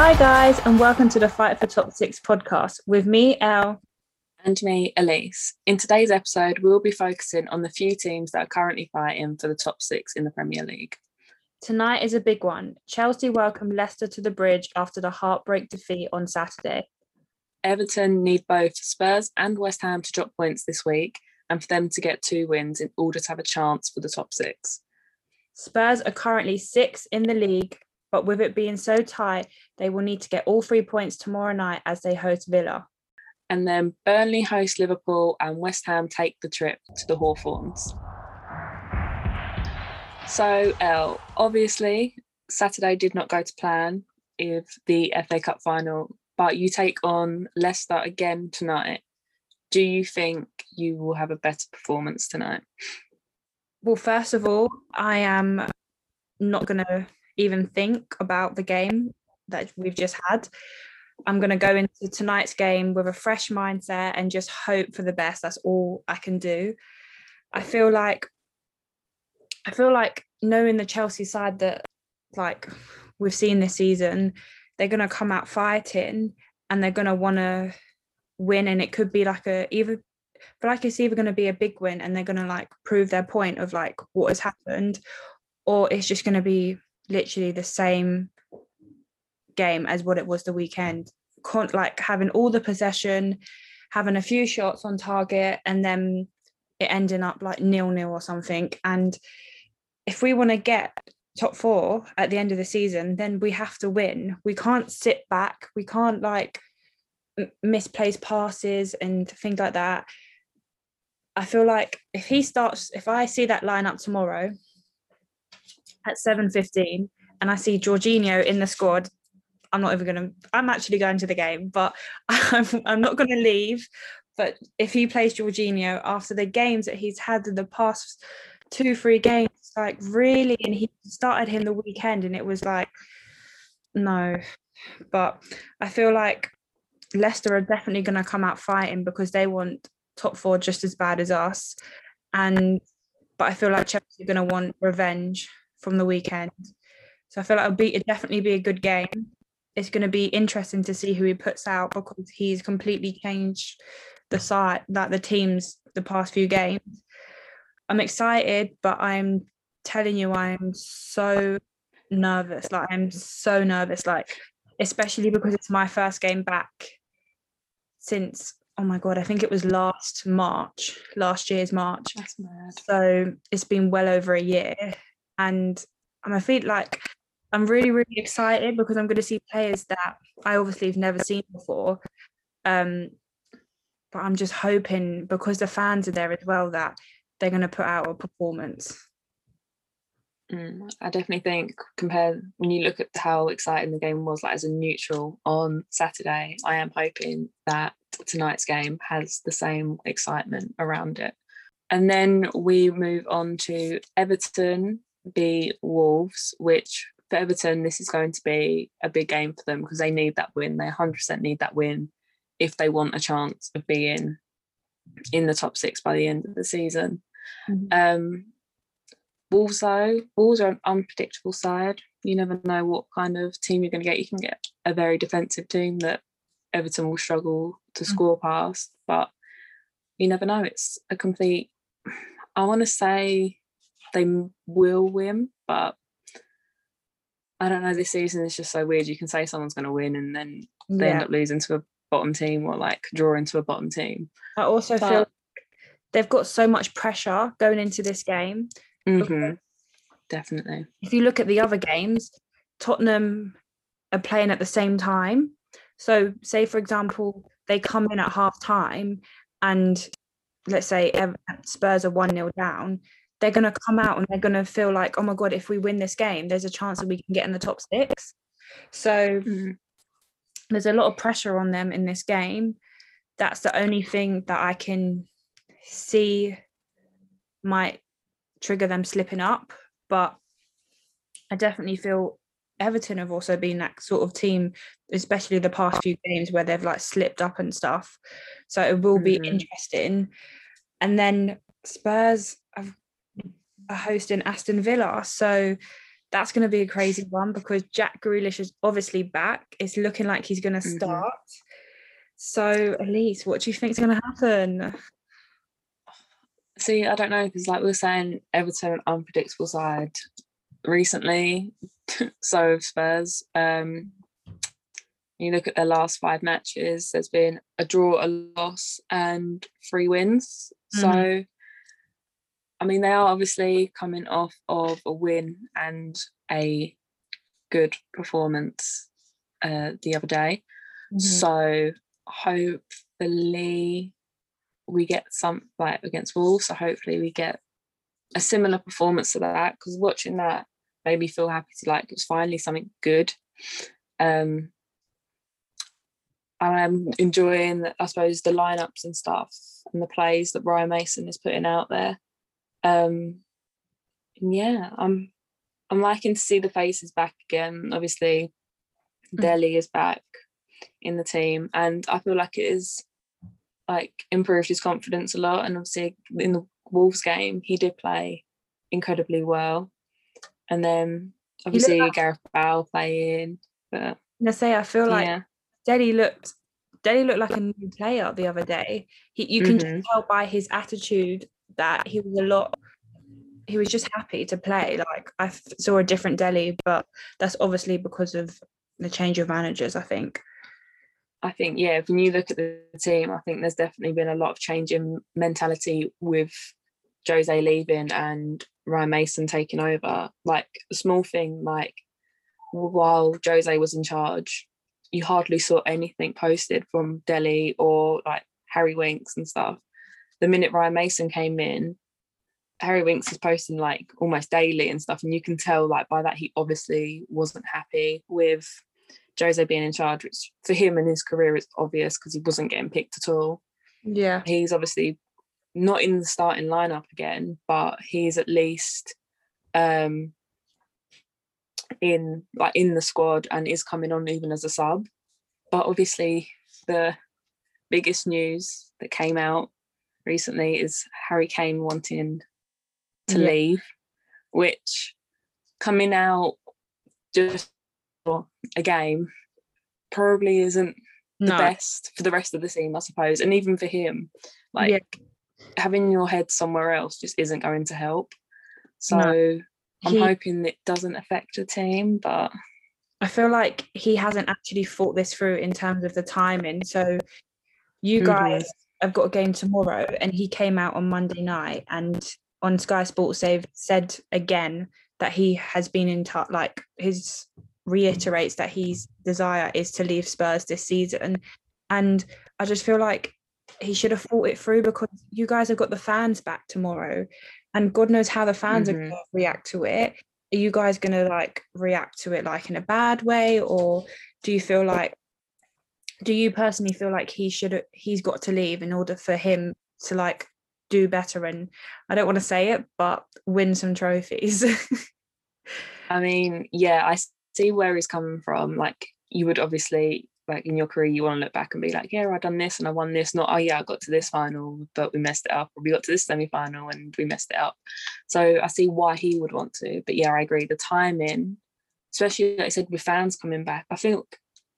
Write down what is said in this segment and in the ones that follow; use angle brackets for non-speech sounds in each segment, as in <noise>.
Hi, guys, and welcome to the Fight for Top Six podcast with me, Elle. And me, Elise. In today's episode, we'll be focusing on the few teams that are currently fighting for the top six in the Premier League. Tonight is a big one. Chelsea welcome Leicester to the bridge after the heartbreak defeat on Saturday. Everton need both Spurs and West Ham to drop points this week and for them to get two wins in order to have a chance for the top six. Spurs are currently six in the league, but with it being so tight, they will need to get all three points tomorrow night as they host Villa. And then Burnley host Liverpool and West Ham take the trip to the Hawthorns. So, Elle, obviously, Saturday did not go to plan with the FA Cup final, but you take on Leicester again tonight. Do you think you will have a better performance tonight? Well, first of all, I am not going to even think about the game that we've just had. I'm going to go into tonight's game with a fresh mindset and just hope for the best. That's all I can do. I feel like I feel like knowing the Chelsea side that like we've seen this season, they're going to come out fighting and they're going to want to win and it could be like a either but like it's either going to be a big win and they're going to like prove their point of like what has happened or it's just going to be literally the same game as what it was the weekend. Con- like having all the possession having a few shots on target and then it ending up like nil nil or something. And if we want to get top four at the end of the season then we have to win. We can't sit back. We can't like misplace passes and things like that. I feel like if he starts, if I see that lineup tomorrow at 7.15 and I see Jorginho in the squad, I'm not even going to, I'm actually going to the game, but <laughs> I'm, I'm not going to leave. But if he plays Jorginho after the games that he's had in the past two, three games, like really, and he started him the weekend and it was like, no. But I feel like Leicester are definitely going to come out fighting because they want top four just as bad as us. And but I feel like Chelsea are going to want revenge from the weekend. So I feel like it'll be it definitely be a good game. It's going to be interesting to see who he puts out because he's completely changed the side, that the teams, the past few games. I'm excited, but I'm telling you, I'm so nervous. Like I'm so nervous. Like especially because it's my first game back since oh my god, I think it was last March, last year's March. That's mad. So it's been well over a year, and I'm I feel like I'm really really excited because I'm going to see players that I obviously have never seen before. Um, but I'm just hoping because the fans are there as well that they're going to put out a performance. Mm, I definitely think compared when you look at how exciting the game was, like as a neutral on Saturday, I am hoping that tonight's game has the same excitement around it. And then we move on to Everton be Wolves, which for Everton, this is going to be a big game for them because they need that win. They 100% need that win if they want a chance of being in the top six by the end of the season. Mm-hmm. Um, Wolves, though, Wolves are an unpredictable side. You never know what kind of team you're going to get. You can get a very defensive team that Everton will struggle to mm. score past, but you never know. It's a complete. I want to say they will win, but I don't know. This season is just so weird. You can say someone's going to win, and then they yeah. end up losing to a bottom team or like drawing to a bottom team. I also but, feel they've got so much pressure going into this game Mm-hmm. Definitely. If you look at the other games, Tottenham are playing at the same time. So, say for example, they come in at half time and let's say Spurs are 1 0 down, they're going to come out and they're going to feel like, oh my God, if we win this game, there's a chance that we can get in the top six. So, mm. there's a lot of pressure on them in this game. That's the only thing that I can see might trigger them slipping up. But I definitely feel Everton have also been that sort of team, especially the past few games where they've like slipped up and stuff. So it will be mm-hmm. interesting. And then Spurs are hosting Aston Villa. So that's going to be a crazy one because Jack Grealish is obviously back. It's looking like he's going to Mhm. start. So, Elise, what do you think is going to happen? See, I don't know because, like we were saying, Everton an unpredictable side recently. <laughs> so have Spurs. Um, you look at their last five matches. There's been a draw, a loss, and three wins. So, I mean, they are obviously coming off of a win and a good performance uh, the other day. Mhm. So hopefully we get some like against Wolves. So hopefully we get a similar performance to that because watching that made me feel happy to like it was finally something good. Um I'm enjoying I suppose the lineups and stuff and the plays that Ryan Mason is putting out there. Um yeah, I'm I'm liking to see the faces back again. Obviously, Mhm. Dele is back in the team, and I feel like it is like improved his confidence a lot. And obviously, in the Wolves game, he did play incredibly well. And then obviously Gareth Bale playing, but I say, I feel like yeah, Dele looked Dele looked like a new player the other day. He you can Mhm. just tell by his attitude that he was a lot he was just happy to play. Like I saw a different Dele, but that's obviously because of the change of managers, I think. I think yeah, when you look at the team, I think there's definitely been a lot of change in mentality with Jose leaving and Ryan Mason taking over. Like a small thing, like while Jose was in charge, you hardly saw anything posted from Dele or like Harry Winks and stuff. The minute Ryan Mason came in, Harry Winks is posting like almost daily and stuff, and you can tell like by that he obviously wasn't happy with Jose being in charge, which for him and his career is obvious because he wasn't getting picked at all. Yeah. He's obviously not in the starting lineup again, but he's at least um in like in the squad and is coming on even as a sub. But obviously the biggest news that came out recently is Harry Kane wanting to Yeah. leave, which coming out just for a game probably isn't the No. best for the rest of the team, I suppose. And even for him, like Yeah. having your head somewhere else just isn't going to help. So No. I'm He- hoping it doesn't affect the team, but I feel like he hasn't actually thought this through in terms of the timing. So you guys have got a game tomorrow, and he came out on Monday night and on Sky Sports they've said again that he has been in touch like his reiterates that his desire is to leave Spurs this season. And I just feel like he should have thought it through because you guys have got the fans back tomorrow and God knows how the fans are Mhm. going to react to it are you guys going to like react to it like in a bad way or do you feel like do you personally feel like he should he's got to leave in order for him to like do better and i don't want to say it but win some trophies <laughs> I mean, yeah, I see where he's coming from. Like you would obviously like in your career you want to look back and be like, yeah, I done this and I won this. Not oh yeah, I got to this final, but we messed it up, or we got to this semi final and we messed it up. So I see why he would want to. But yeah, I agree. The timing, especially like I said, with fans coming back, I think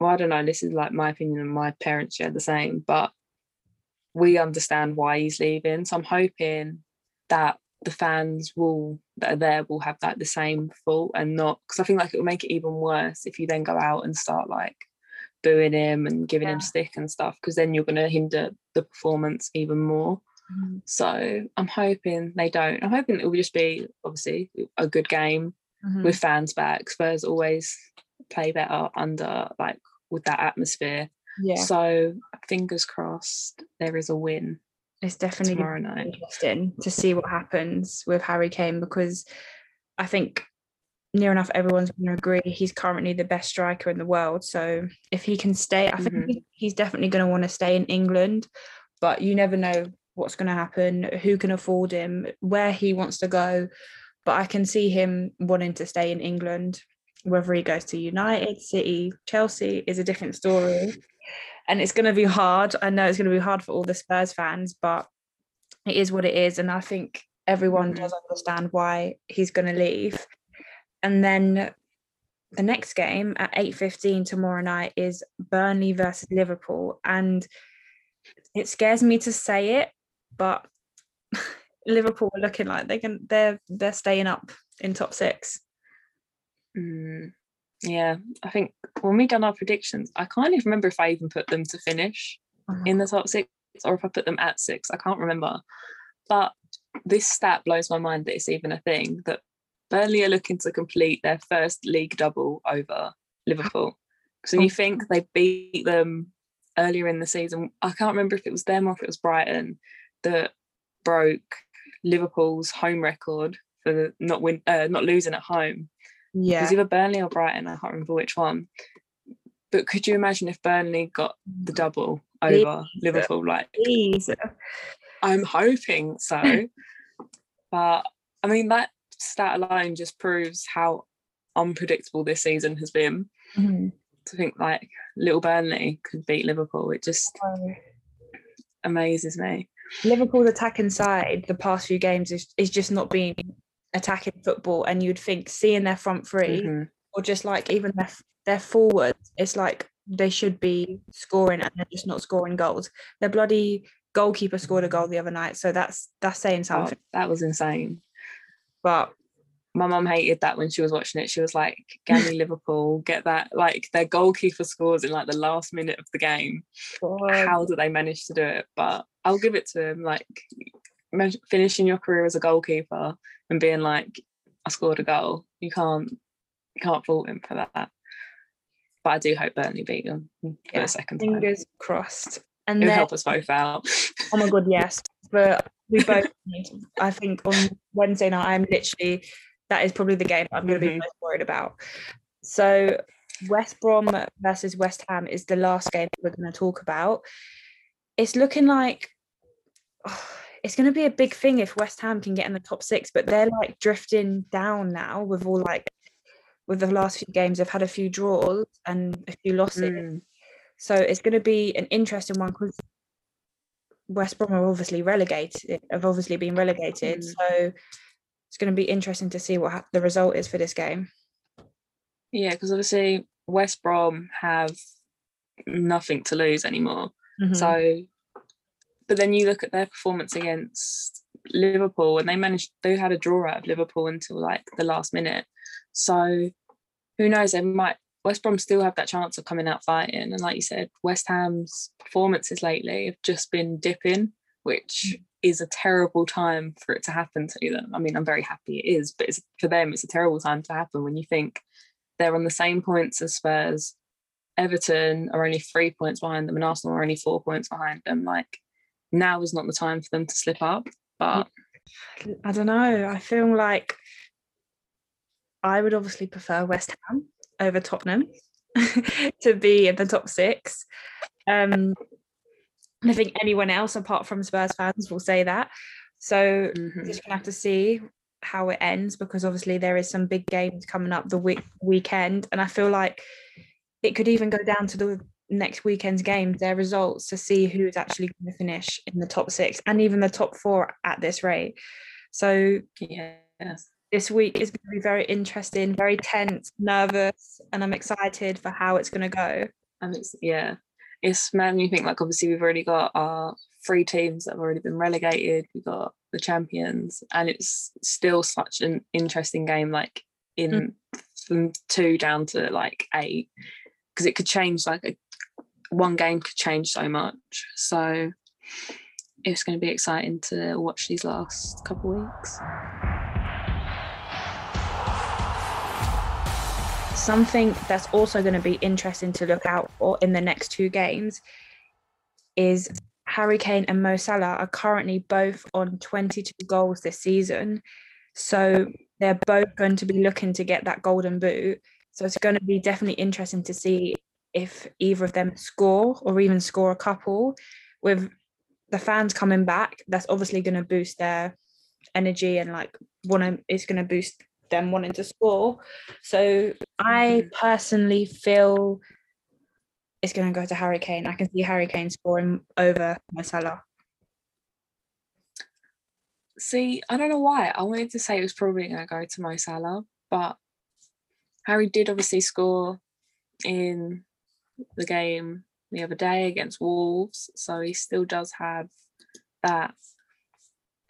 well, I don't know, this is like my opinion and my parents share the same, but we understand why he's leaving. So I'm hoping that the fans will that are there will have that the same fault and not because I think like it will make it even worse if you then go out and start like booing him and giving him stick and stuff because then you're going to hinder the performance even more. So I'm hoping they don't. I'm hoping it will just be obviously a good game Mhm. with fans back. Spurs always play better under like with that atmosphere. yeah So fingers crossed there is a win it's definitely tomorrow night. interesting to see what happens with harry kane because i think near enough everyone's going to agree he's currently the best striker in the world so if he can stay i think Mhm. he's definitely going to want to stay in england but you never know what's going to happen who can afford him where he wants to go but i can see him wanting to stay in england whether he goes to united city chelsea is a different story and it's going to be hard i know it's going to be hard for all the spurs fans but it is what it is and i think everyone does mm. understand why he's going to leave and then the next game at 8.15 tomorrow night is Burnley versus Liverpool. And it scares me to say it, but <laughs> Liverpool are looking like they can they're they're staying up in top six. Mm, yeah, I think when we done our predictions, I can't even remember if I even put them to finish Uh-huh. in the top six or if I put them at six. I can't remember. But this stat blows my mind that it's even a thing that Burnley are looking to complete their first league double over Liverpool. So you think they beat them earlier in the season? I can't remember if it was them or if it was Brighton that broke Liverpool's home record for not win, uh, not losing at home. It Yeah. was either Burnley or Brighton. I can't remember which one. But could you imagine if Burnley got the double over Please. Liverpool? Like Please. <laughs> I'm hoping so. but I mean, that stat alone just proves how unpredictable this season has been. Mhm. To think like little Burnley could beat Liverpool, it just amazes me. Liverpool's attacking side the past few games is, is just not being attacking football. And you'd think seeing their front 3 Mhm. or just like even their their forwards, it's like they should be scoring and they're just not scoring goals. Their bloody goalkeeper scored a goal the other night, so that's that's saying Oh, something. that was insane. But My mum hated that when she was watching it. She was like, "Gammy Liverpool, get that!" Like their goalkeeper scores in like the last minute of the game. how do they manage to do it? But I'll give it to him. Like finishing your career as a goalkeeper and being like, I scored a goal. You can't you can't fault him for that. But I do hope Burnley beat them for Yeah, the second time. fingers crossed. And It'll then help us both out. Oh my god, yes. But we <laughs> both I think on Wednesday night, I'm literally that is probably the game I'm gonna be Mhm. most worried about. So West Brom versus West Ham is the last game we're gonna talk about. It's looking like <sighs> it's gonna be a big thing if West Ham can get in the top six, but they're like drifting down now with all like with the last few games, they've had a few draws and a few losses. Mm, So it's going to be an interesting one because West Brom are obviously relegated, have obviously been relegated. Mm. So it's going to be interesting to see what the result is for this game. yeah, because obviously West Brom have nothing to lose anymore. Mhm. So, but then you look at their performance against Liverpool, and they managed. They had a draw out of Liverpool until like the last minute. So, who knows? They might. West Brom still have that chance of coming out fighting. And like you said, West Ham's performances lately have just been dipping, which mm. is a terrible time for it to happen to them. I mean, I'm very happy it is, but it's, for them, it's a terrible time to happen when you think they're on the same points as Spurs. Everton are only three points behind them, and Arsenal are only four points behind them. Like now is not the time for them to slip up. But I don't know. I feel like I would obviously prefer West Ham over Tottenham <laughs> to be in the top six. Um, I think anyone else apart from Spurs fans will say that. So mhm, just gonna have to see how it ends because obviously there is some big games coming up the week weekend, and I feel like it could even go down to the next weekend's games, their results to see who's actually going to finish in the top six and even the top four at this rate. So yes, this week is going to be very interesting, very tense, nervous, and I'm excited for how it's going to go. and it's yeah, it's man. You think like obviously we've already got our three teams that have already been relegated. we've got the champions, and it's still such an interesting game. Like in mm. from two down to like eight, because it could change. Like a, one game could change so much. So it's going to be exciting to watch these last couple weeks. Something that's also going to be interesting to look out for in the next two games is Harry Kane and Mo Salah are currently both on 22 goals this season. So they're both going to be looking to get that golden boot. So it's going to be definitely interesting to see if either of them score or even score a couple. With the fans coming back, that's obviously going to boost their energy and like want to, it's going to boost them wanting to score. So I Mhm. personally feel it's going to go to Harry Kane. I can see Harry Kane scoring over Mo Salah. See, I don't know why. I wanted to say it was probably going to go to Mo Salah, but Harry did obviously score in the game the other day against Wolves, so he still does have that.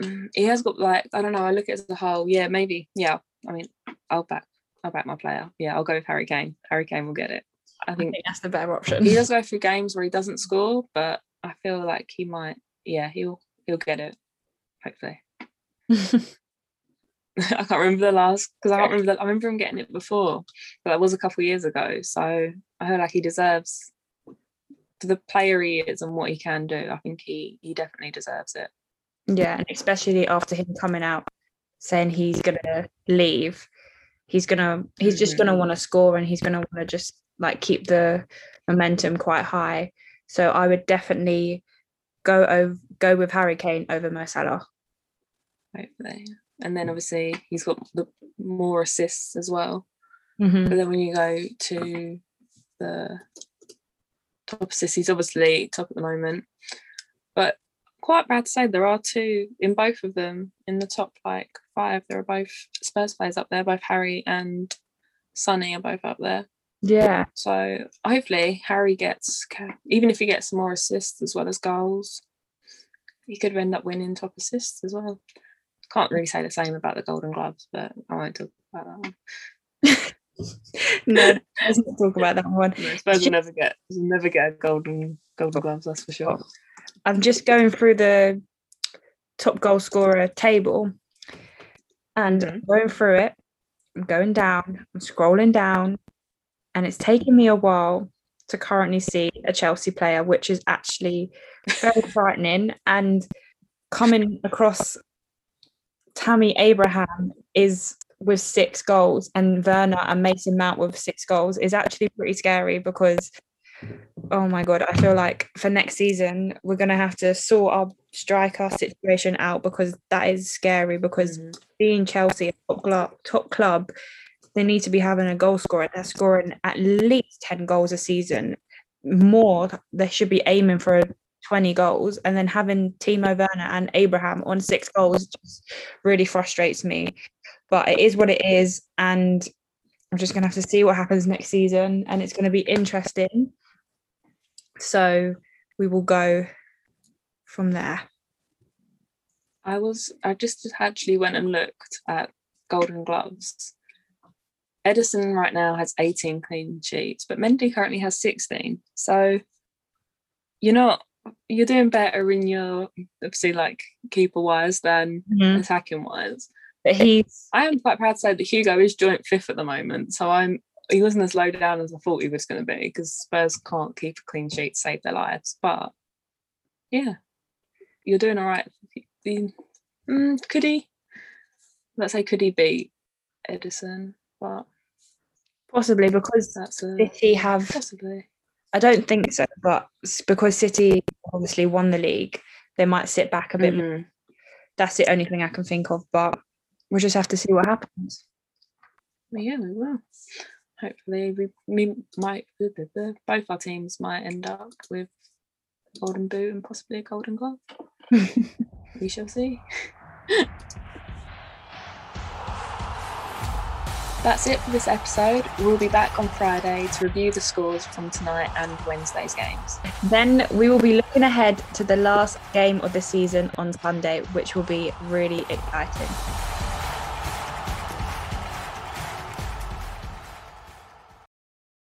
<clears throat> He has got like I don't know. I look at it as a whole. Yeah, maybe. Yeah, I mean, I'll back. I'll back my player. Yeah, I'll go with Harry Kane. Harry Kane will get it. I I think think that's the better option. he does go through games where he doesn't score, but I feel like he might. Yeah, he'll he'll get it. Hopefully. <laughs> <laughs> I can't remember the last because I can't remember. The, I remember him getting it before, but that was a couple of years ago. So I feel like he deserves for the player he is and what he can do. I think he he definitely deserves it. yeah, and especially after him coming out saying he's gonna leave, he's gonna he's just gonna Mhm. want to score and he's gonna want to just like keep the momentum quite high. So I would definitely go over go with Harry Kane over Mo Salah. Hopefully, and then obviously he's got the more assists as well. Mhm. But then when you go to the top assists, he's obviously top at the moment. But quite bad to say, there are two in both of them in the top like five. There are both Spurs players up there, both Harry and Sonny are both up there. Yeah, So hopefully Harry gets, even if he gets more assists as well as goals, he could end up winning top assists as well. Can't really say the same about the Golden Gloves, but I won't talk about that one. <laughs> no, let's not talk about that one. No, Spurs will never get we'll never get a golden golden gloves, that's for sure. I'm just going through the top goal scorer table and Mhm. going through it. I'm going down, I'm scrolling down, and it's taken me a while to currently see a Chelsea player, which is actually very <laughs> frightening. And coming across Tammy Abraham is with six goals, and Werner and Mason Mount with six goals is actually pretty scary because oh my god, I feel like for next season we're gonna have to sort our striker situation out because that is scary. Because Mhm. being Chelsea a top club, top club, they need to be having a goal scorer. They're scoring at least ten goals a season. More, they should be aiming for 20 goals, and then having Timo Werner and Abraham on six goals just really frustrates me. But it is what it is, and I'm just gonna have to see what happens next season, and it's gonna be interesting. So we will go from there. I was I just actually went and looked at golden gloves. Ederson right now has 18 clean sheets, but Mendy currently has 16. So you're not you're doing better in your obviously like keeper wise than attacking wise. But he's I am quite proud to say that Hugo is joint fifth at the moment. So I'm he wasn't as low down as I thought he was going to be because Spurs can't keep a clean sheet to save their lives. But yeah, you're doing all right. Mm, could he? Let's say could he beat Ederson? But possibly because that's a City have possibly. I don't think so, but because City obviously won the league, they might sit back a bit more. Mhm. That's the only thing I can think of, but we'll just have to see what happens. Yeah, we will. Hopefully, we, we might both our teams might end up with golden boot and possibly a golden glove. <laughs> we shall see. <laughs> That's it for this episode. We'll be back on Friday to review the scores from tonight and Wednesday's games. Then we will be looking ahead to the last game of the season on Sunday, which will be really exciting.